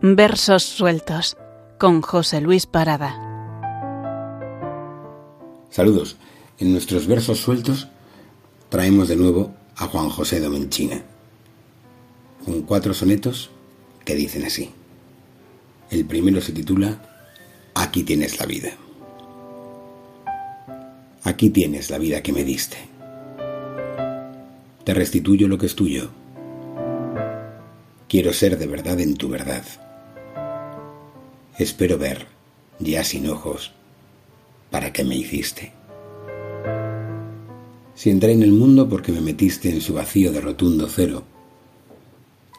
Versos sueltos con José Luis Parada. Saludos. En nuestros versos sueltos traemos de nuevo a Juan José Domenchina, con cuatro sonetos que dicen así. El primero se titula Aquí tienes la vida. Aquí tienes la vida que me diste. Te restituyo lo que es tuyo. Quiero ser de verdad en tu verdad. Espero ver, ya sin ojos, para qué me hiciste. Si entré en el mundo porque me metiste en su vacío de rotundo cero,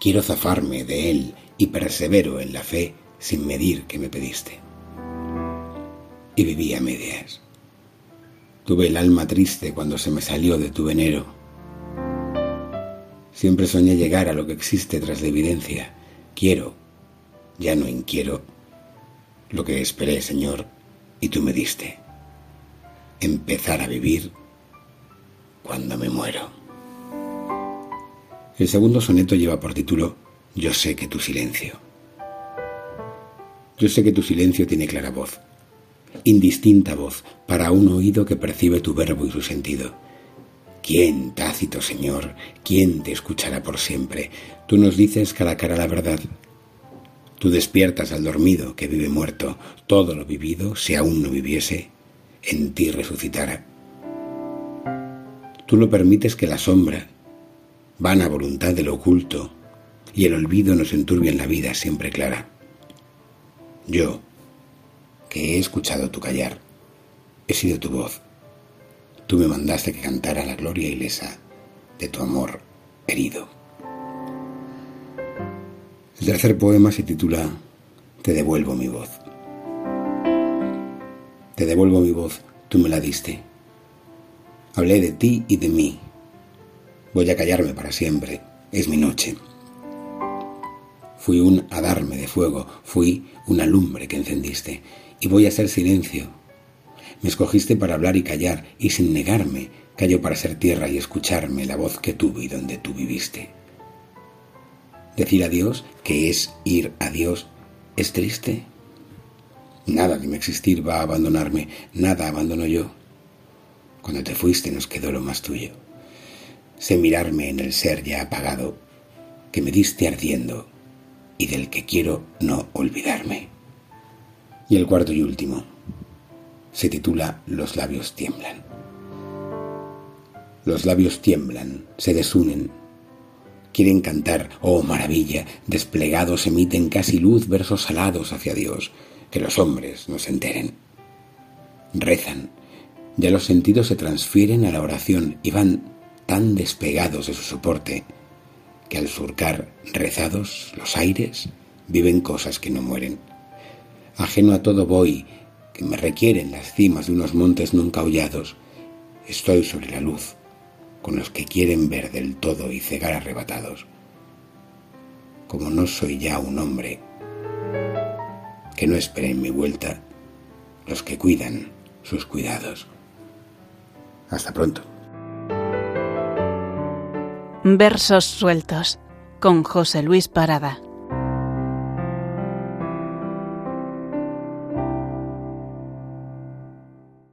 quiero zafarme de él y persevero en la fe sin medir que me pediste. Y viví a medias. Tuve el alma triste cuando se me salió de tu venero. Siempre soñé llegar a lo que existe tras la evidencia. Quiero, ya no inquiero, lo que esperé, Señor, y tú me diste. Empezar a vivir cuando me muero. El segundo soneto lleva por título Yo sé que tu silencio. Yo sé que tu silencio tiene clara voz, indistinta voz para un oído que percibe tu verbo y su sentido. ¿Quién, tácito Señor, quién te escuchará por siempre? Tú nos dices cara a cara la verdad. Tú despiertas al dormido que vive muerto. Todo lo vivido, si aún no viviese, en ti resucitará. Tú lo permites que la sombra, vana voluntad de lo oculto, y el olvido nos enturbien la vida siempre clara. Yo, que he escuchado tu callar, he sido tu voz. Tú me mandaste que cantara la gloria ilesa de tu amor herido. El tercer poema se titula Te devuelvo mi voz. Te devuelvo mi voz, tú me la diste Hablé de ti y de mí. Voy a callarme para siempre. Es mi noche. Fui un adarme de fuego, fui una lumbre que encendiste, y voy a ser silencio. Me escogiste para hablar y callar, y sin negarme, callo para ser tierra y escucharme la voz que tuve y donde tú viviste. Decir adiós, que es ir a Dios, es triste. Nada de mi existir va a abandonarme, nada abandono yo. Cuando te fuiste nos quedó lo más tuyo. Sé mirarme en el ser ya apagado, que me diste ardiendo y del que quiero no olvidarme. Y el cuarto y último se titula Los labios tiemblan. Los labios tiemblan, se desunen, quieren cantar, oh maravilla, desplegados emiten casi luz versos salados hacia Dios, que los hombres no se enteren. Rezan, ya los sentidos se transfieren a la oración y van tan despegados de su soporte que al surcar rezados los aires viven cosas que no mueren. Ajeno a todo voy, que me requieren las cimas de unos montes nunca hollados. Estoy sobre la luz, con los que quieren ver del todo y cegar arrebatados. Como no soy ya un hombre, que no esperen mi vuelta los que cuidan sus cuidados. Hasta pronto. Versos sueltos con José Luis Parada.